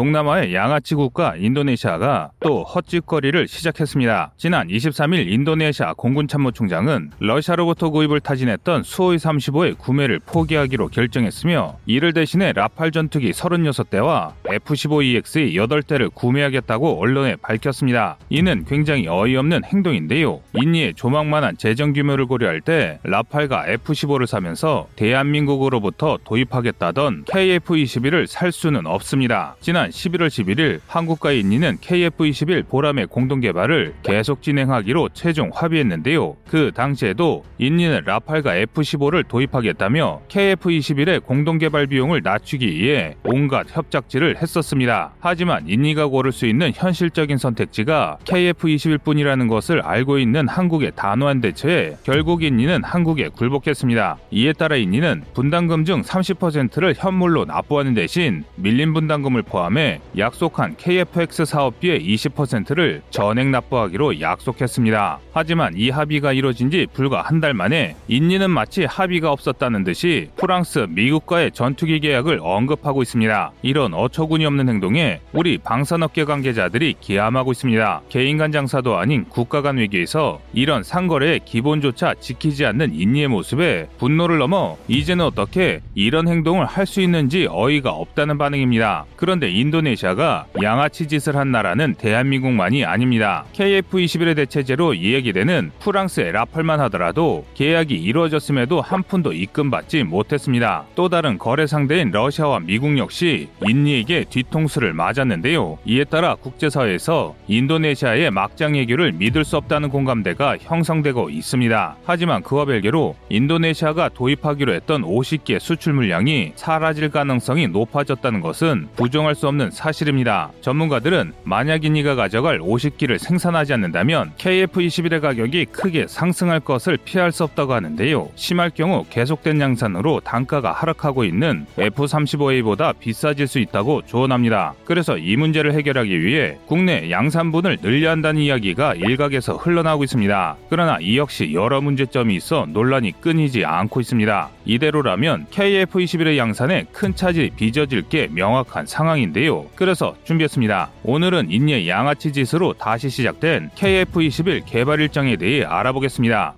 동남아의 양아치 국가 인도네시아가 또 헛짓거리를 시작했습니다. 지난 23일 인도네시아 공군 참모총장은 러시아로부터 구입을 타진했던 수호이 35의 구매를 포기하기로 결정했으며 이를 대신해 라팔 전투기 36대와 F-15EX의 8대를 구매하겠다고 언론에 밝혔습니다. 이는 굉장히 어이없는 행동인데요. 인니의 조망만한 재정 규모를 고려할 때 라팔과 F-15를 사면서 대한민국으로부터 도입하겠다던 KF-21을 살 수는 없습니다. 지난 지난 11월 11일 한국과 인니는 KF-21 보람의 공동 개발을 계속 진행하기로 최종 합의했는데요. 그 당시에도 인니는 라팔과 F-15를 도입하겠다며 KF-21의 공동 개발 비용을 낮추기 위해 온갖 협작지를 했었습니다. 하지만 인니가 고를 수 있는 현실적인 선택지가 KF-21뿐이라는 것을 알고 있는 한국의 단호한 대처에 결국 인니는 한국에 굴복했습니다. 이에 따라 인니는 분담금 중 30%를 현물로 납부하는 대신 밀린 분담금을 포함 포함해 약속한 KFX 사업비의 20%를 전액 납부하기로 약속했습니다. 하지만 이 합의가 이뤄진 지 불과 한 달 만에 인니는 마치 합의가 없었다는 듯이 프랑스, 미국과의 전투기 계약을 언급하고 있습니다. 이런 어처구니 없는 행동에 우리 방산업계 관계자들이 기함하고 있습니다. 개인 간 장사도 아닌 국가 간 외교에서 이런 상거래의 기본조차 지키지 않는 인니의 모습에 분노를 넘어 이제는 어떻게 이런 행동을 할 수 있는지 어이가 없다는 반응입니다. 그런데 인도네시아가 양아치 짓을 한 나라는 대한민국만이 아닙니다. KF-21의 대체제로 이야기되는 프랑스의 라펄만 하더라도 계약이 이루어졌음에도 한 푼도 입금받지 못했습니다. 또 다른 거래 상대인 러시아와 미국 역시 인니에게 뒤통수를 맞았는데요. 이에 따라 국제사회에서 인도네시아의 막장 해결을 믿을 수 없다는 공감대가 형성되고 있습니다. 하지만 그와 별개로 인도네시아가 도입하기로 했던 50개 수출 물량이 사라질 가능성이 높아졌다는 것은 부정할 수 없는 사실입니다. 전문가들은 만약 인니가 가져갈 50기를 생산하지 않는다면 KF-21의 가격이 크게 상승할 것을 피할 수 없다고 하는데요. 심할 경우 계속된 양산으로 단가가 하락하고 있는 F-35A보다 비싸질 수 있다고 조언합니다. 그래서 이 문제를 해결하기 위해 국내 양산분을 늘려야 한다는 이야기가 일각에서 흘러나오고 있습니다. 그러나 이 역시 여러 문제점이 있어 논란이 끊이지 않고 있습니다. 이대로라면 KF-21의 양산에 큰 차질이 빚어질 게 명확한 상황인데 있는데요. 그래서 준비했습니다. 오늘은 인예 양아치 짓으로 다시 시작된 KF21 개발 일정에 대해 알아보겠습니다.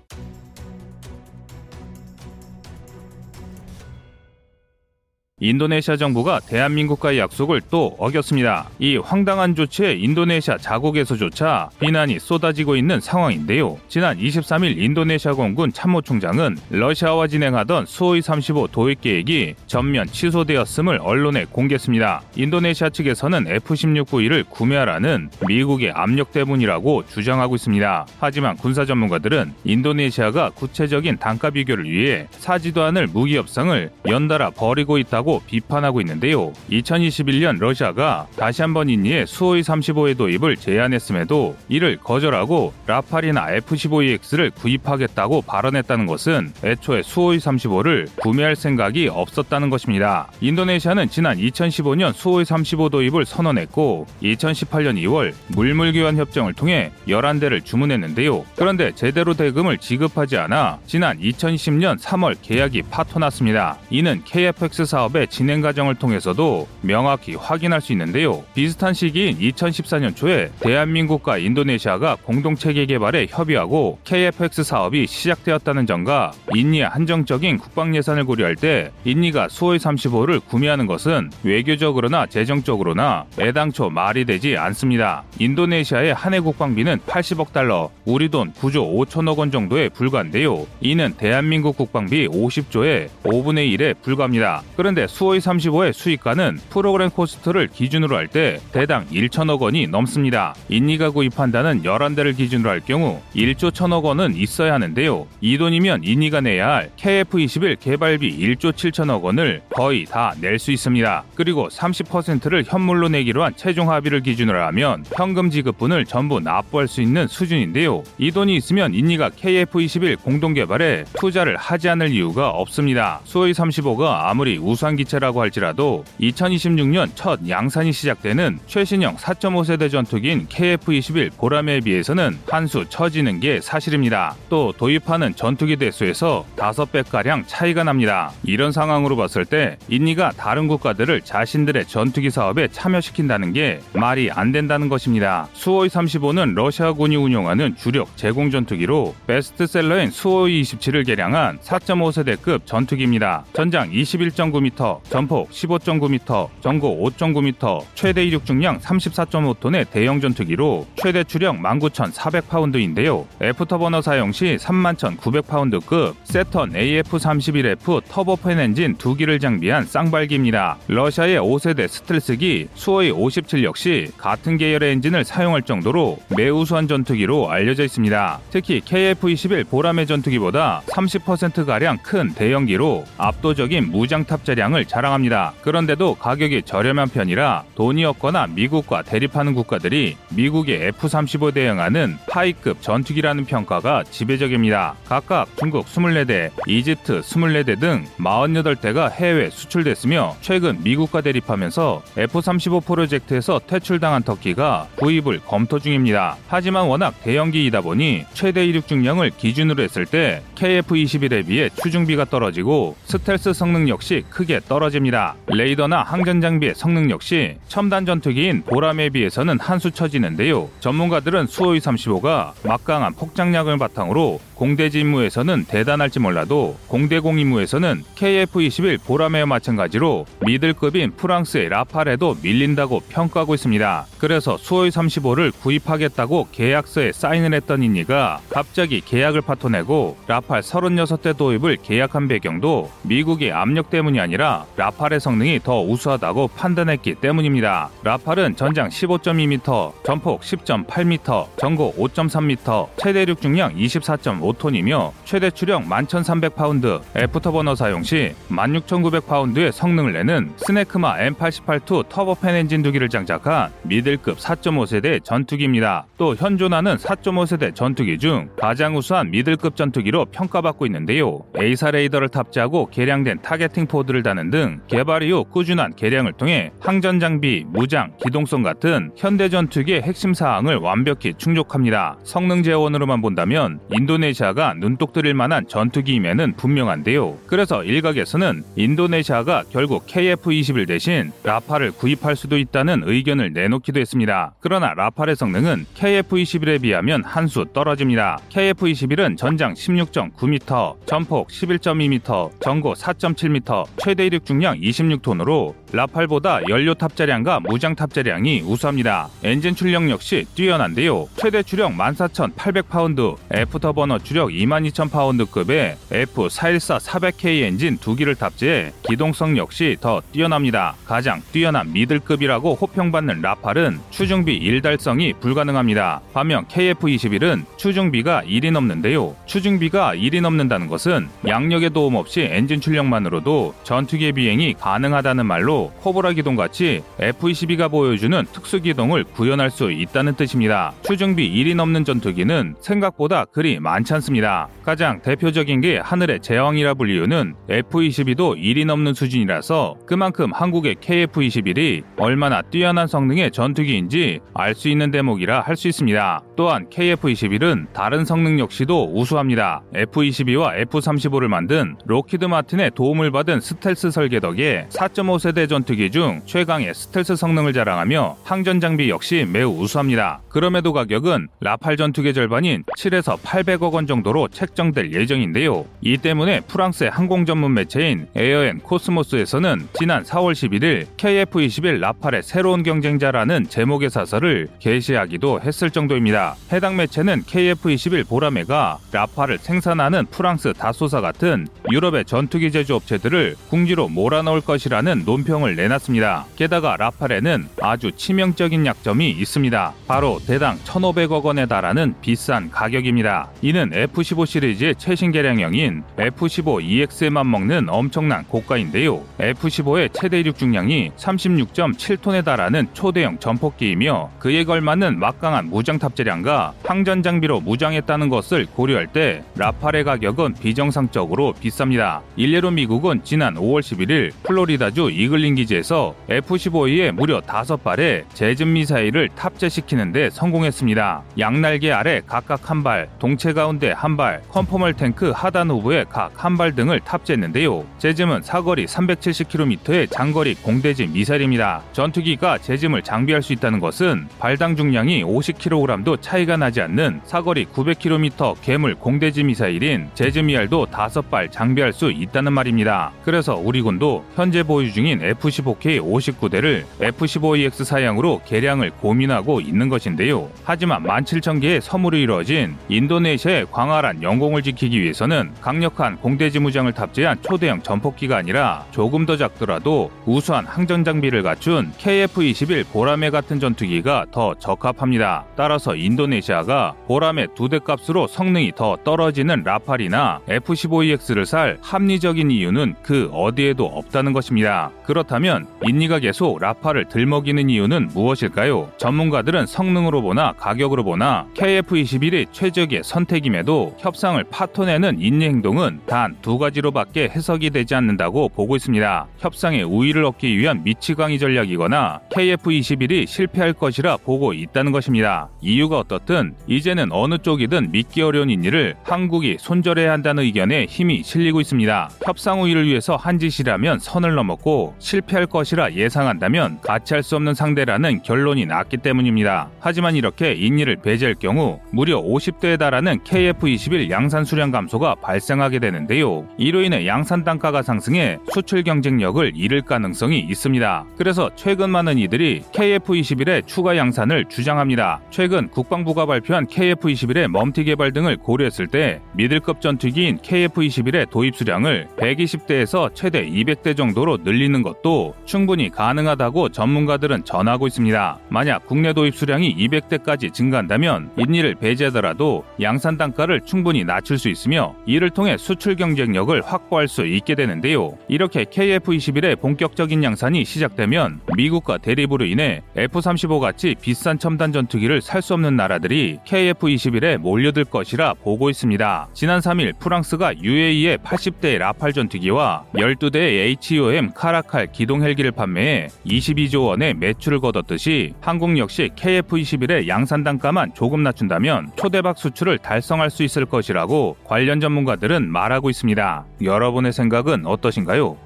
인도네시아 정부가 대한민국과의 약속을 또 어겼습니다. 이 황당한 조치에 인도네시아 자국에서조차 비난이 쏟아지고 있는 상황인데요. 지난 23일 인도네시아 공군 참모총장은 러시아와 진행하던 수호이 35 도입 계획이 전면 취소되었음을 언론에 공개했습니다. 인도네시아 측에서는 F-16구이를 구매하라는 미국의 압력 때문이라고 주장하고 있습니다. 하지만 군사 전문가들은 인도네시아가 구체적인 단가 비교를 위해 사지도 않을 무기 협상을 연달아 벌이고 있다고 비판하고 있는데요. 2021년 러시아가 다시 한번 인니의 수호이 35의 도입을 제안했음에도 이를 거절하고 라팔이나 F-15EX를 구입하겠다고 발언했다는 것은 애초에 수호이 35를 구매할 생각이 없었다는 것입니다. 인도네시아는 지난 2015년 수호이 35 도입을 선언했고 2018년 2월 물물교환 협정을 통해 11대를 주문했는데요. 그런데 제대로 대금을 지급하지 않아 지난 2010년 3월 계약이 파토났습니다. 이는 KFX 사업의 진행 과정을 통해서도 명확히 확인할 수 있는데요. 비슷한 시기인 2014년 초에 대한민국과 인도네시아가 공동체계 개발에 협의하고 KFX 사업이 시작되었다는 점과 인니의 한정적인 국방 예산을 고려할 때 인니가 수호의 35를 구매하는 것은 외교적으로나 재정적으로나 애당초 말이 되지 않습니다. 인도네시아의 한해 국방비는 80억 달러, 우리 돈 9조 5천억 원 정도에 불과한데요. 이는 대한민국 국방비 50조의 5분의 1에 불과합니다. 그런데 수호이 35의 수입가는 프로그램 코스트를 기준으로 할 때 대당 1천억 원이 넘습니다. 인니가 구입한다는 11대를 기준으로 할 경우 1조 1천억 원은 있어야 하는데요. 이 돈이면 인니가 내야 할 KF-21 개발비 1조 7천억 원을 거의 다 낼 수 있습니다. 그리고 30%를 현물로 내기로 한 최종 합의를 기준으로 하면 현금 지급분을 전부 납부할 수 있는 수준인데요. 이 돈이 있으면 인니가 KF-21 공동 개발에 투자를 하지 않을 이유가 없습니다. 수호이 35가 아무리 우수 기체라고 할지라도 2026년 첫 양산이 시작되는 최신형 4.5세대 전투기인 KF-21 보라매에 비해서는 한 수 처지는 게 사실입니다. 또 도입하는 전투기 대수에서 5배가량 차이가 납니다. 이런 상황으로 봤을 때 인니가 다른 국가들을 자신들의 전투기 사업에 참여시킨다는 게 말이 안 된다는 것입니다. 수호이 35는 러시아군이 운용하는 주력 제공 전투기로 베스트셀러인 수호이 27을 개량한 4.5세대급 전투기입니다. 전장 21.9m, 전폭 15.9m, 전고 5.9m, 최대 이륙 중량 34.5톤의 대형 전투기로 최대 추력 19,400파운드인데요. 애프터버너 사용 시 31,900파운드급 새턴 AL-31F 터보팬 엔진 두 기를 장비한 쌍발기입니다. 러시아의 5세대 스텔스기 수호이 57 역시 같은 계열의 엔진을 사용할 정도로 매우 우수한 전투기로 알려져 있습니다. 특히 KF-21 보라매 전투기보다 30%가량 큰 대형기로 압도적인 무장 탑재량을 자랑합니다. 그런데도 가격이 저렴한 편이라 돈이 없거나 미국과 대립하는 국가들이 미국의 F-35 대응하는 high급 전투기라는 평가가 지배적입니다. 각각 중국 24대, 이집트 24대 등 48대가 해외 수출됐으며 최근 미국과 대립하면서 F-35 프로젝트에서 퇴출당한 터키가 구입을 검토 중입니다. 하지만 워낙 대형기이다 보니 최대 이륙 중량을 기준으로 했을 때 KF-21에 비해 추중비가 떨어지고 스텔스 성능 역시 크게 떨어집니다. 레이더나 항전 장비의 성능 역시 첨단 전투기인 보람에 비해서는 한 수 처지는데요. 전문가들은 수호이 35가 막강한 폭장량을 바탕으로 공대지 임무에서는 대단할지 몰라도 공대공 임무에서는 KF-21 보라매와 마찬가지로 미들급인 프랑스의 라팔에도 밀린다고 평가하고 있습니다. 그래서 수호이 35를 구입하겠다고 계약서에 사인을 했던 인니가 갑자기 계약을 파토내고 라팔 36대 도입을 계약한 배경도 미국의 압력 때문이 아니라 라팔의 성능이 더 우수하다고 판단했기 때문입니다. 라팔은 전장 15.2m, 전폭 10.8m, 전고 5.3m, 최대 이륙 중량 24.5 톤이며 최대 추력 11,300파운드, 애프터버너 사용 시 16,900파운드의 성능을 내는 스네크마 M88-2 터보팬 엔진 두기를 장착한 미들급 4.5세대 전투기입니다. 또 현존하는 4.5세대 전투기 중 가장 우수한 미들급 전투기로 평가받고 있는데요. AESA 레이더를 탑재하고 개량된 targeting pod를 다는 등 개발 이후 꾸준한 개량을 통해 항전 장비, 무장, 기동성 같은 현대 전투기의 핵심 사항을 완벽히 충족합니다. 성능 제원으로만 본다면 인도네시아가 눈독 들일 만한 전투기임에는 분명한데요. 그래서 일각에서는 인도네시아가 결국 KF-21 대신 라팔을 구입할 수도 있다는 의견을 내놓기도 했습니다. 그러나 라팔의 성능은 KF-21에 비하면 한 수 떨어집니다. KF-21은 전장 16.9m, 전폭 11.2m, 전고 4.7m, 최대 이륙 중량 26톤으로 라팔보다 연료 탑재량과 무장 탑재량이 우수합니다. 엔진 출력 역시 뛰어난데요. 최대 추력 14,800파운드, 애프터버너 추력 22,000파운드급의 F414 400K 엔진 두 기를 탑재해 기동성 역시 더 뛰어납니다. 가장 뛰어난 미들급이라고 호평받는 라팔은 추중비 1 달성이 불가능합니다. 반면 KF-21은 추중비가 1이 넘는데요. 추중비가 1이 넘는다는 것은 양력의 도움 없이 엔진 출력만으로도 전투기 비행이 가능하다는 말로 코브라 기동 같이 F-22가 보여주는 특수 기동을 구현할 수 있다는 뜻입니다. 추중비 1이 넘는 전투기는 생각보다 그리 많지 않습니다. 가장 대표적인 게 하늘의 제왕이라 불리우는 F-22도 1이 넘는 수준이라서 그만큼 한국의 KF-21이 얼마나 뛰어난 성능의 전투기인지 알 수 있는 대목이라 할 수 있습니다. 또한 KF-21은 다른 성능 역시도 우수합니다. F-22와 F-35를 만든 록히드 마틴의 도움을 받은 스텔스 설계 덕에 4.5세대 전투기 중 최강의 스텔스 성능을 자랑하며 항전 장비 역시 매우 우수합니다. 그럼에도 가격은 라팔 전투기 절반인 7에서 800억 원 정도로 책정될 예정인데요. 이 때문에 프랑스의 항공 전문 매체인 에어 앤 코스모스에서는 지난 4월 11일 KF-21 라팔의 새로운 경쟁자라는 제목의 사설을 게시하기도 했을 정도입니다. 해당 매체는 KF-21 보라매가 라팔을 생산하는 프랑스 다쏘사 같은 유럽의 전투기 제조업체들을 궁지로 몰아넣을 것이라는 논평을 내놨습니다. 게다가 라팔에는 아주 치명적인 약점이 있습니다. 바로 대당 1,500억 원에 달하는 비싼 가격입니다. 이는 F-15 시리즈의 최신 개량형인 F-15EX에 맞먹는 엄청난 고가인데요. F-15의 최대 이륙 중량이 36.7톤에 달하는 초대형 전폭기이며 그에 걸맞는 막강한 무장 탑재량과 항전 장비로 무장했다는 것을 고려할 때 라팔의 가격은 비정상적으로 비쌉니다. 일례로 미국은 지난 5월 11일 플로리다주 에글린 기지에서 F-15E에 무려 5발의 JASSM 미사일을 탑재시키는데 성공했습니다. 양날개 아래 각각 한 발, 동체 가운데 한 발, conformal 탱크 하단 후부에 각 한 발 등을 탑재했는데요. 제즘은 사거리 370km의 장거리 공대지 미사일입니다. 전투기가 제즘을 장비할 수 있다는 것은 발당 중량이 50kg도 차이가 나지 않는 사거리 900km 괴물 공대지 미사일인 제즈미알도 5발 장비할 수 있다는 말입니다. 그래서 우리 군도 현재 보유 중인 F-15K 59대를 F-15EX 사양으로 개량을 고민하고 있는 것인데요. 하지만 17,000개의 섬으로 이루어진 인도네시아의 광활한 영공을 지키기 위해서는 강력한 공대지 무장을 탑재한 초대형 전폭기가 아니라 조금 더 작더라도 우수한 항전 장비를 갖춘 KF-21 보라매 같은 전투기가 더 적합합니다. 따라서 인도네시아가 보라매 두 대 값으로 성능이 더 떨어지는 라팔이나 F-15EX를 살 합리적인 이유는 그 어디에도 없다는 것입니다. 그렇다면 인니가 계속 라팔을 들먹이는 이유는 무엇일까요? 전문가들은 성능으로 보나 가격으로 보나 KF-21이 최적의 선택임에도 협상을 파토내는 인니 행동은 단 두 가지로밖에 해석이 되지 않는다고 보고 있습니다. 협상의 우위를 얻기 위한 미치광이 전략이거나 KF-21이 실패할 것이라 보고 있다는 것입니다. 이유가 어떻든 이제는 어느 쪽이든 믿기 어려운 인니를 한국이 손절해야 한다는 의견에 힘이 실리고 있습니다. 협상 우위를 위해서 한 짓이라면 선을 넘었고 실패할 것이라 예상한다면 같이 할 수 없는 상대라는 결론이 났기 때문입니다. 하지만 이렇게 인니를 배제할 경우 무려 50대에 달하는 KF-21 양산 수량 감소가 발생하게 되는데요. 이로 인해 양산 단가가 상승해 수출 경쟁력을 잃을 가능성이 있습니다. 그래서 최근 많은 이들이 KF-21의 추가 양산을 주장합니다. 최근 국방부가 발표한 KF-21의 멈티 개발 등을 고려했을 때 미들급 전투기인 KF-21의 도입 수량을 120대에서 최대 200대 정도로 늘리는 것도 충분히 가능하다고 전문가들은 전하고 있습니다. 만약 국내 도입 수량이 200대까지 증가한다면 인니를 배제하더라도 양산 단가 를 충분히 낮출 수 있으며 이를 통해 수출 경쟁력을 확보할 수 있게 되는데요. 이렇게 KF-21의 본격적인 양산이 시작되면 미국과 대립으로 인해 F-35 같이 비싼 첨단 전투기를 살 수 없는 나라들이 KF-21에 몰려들 것이라 보고 있습니다. 지난 3일 프랑스가 UAE의 80대의 라팔 전투기와 12대의 HOM 카라칼 기동 헬기를 판매해 22조 원의 매출을 거뒀듯이 한국 역시 KF-21의 양산 단가만 조금 낮춘다면 초대박 수출을 달성할 수 있을 것이라고 관련 전문가들은 말하고 있습니다. 여러분의 생각은 어떠신가요?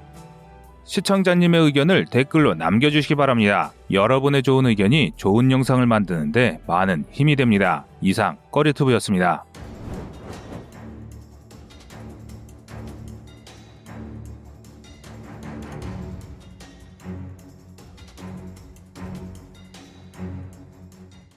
시청자님의 의견을 댓글로 남겨주시기 바랍니다. 여러분의 좋은 의견이 좋은 영상을 만드는데 많은 힘이 됩니다. 이상 꺼리투브였습니다.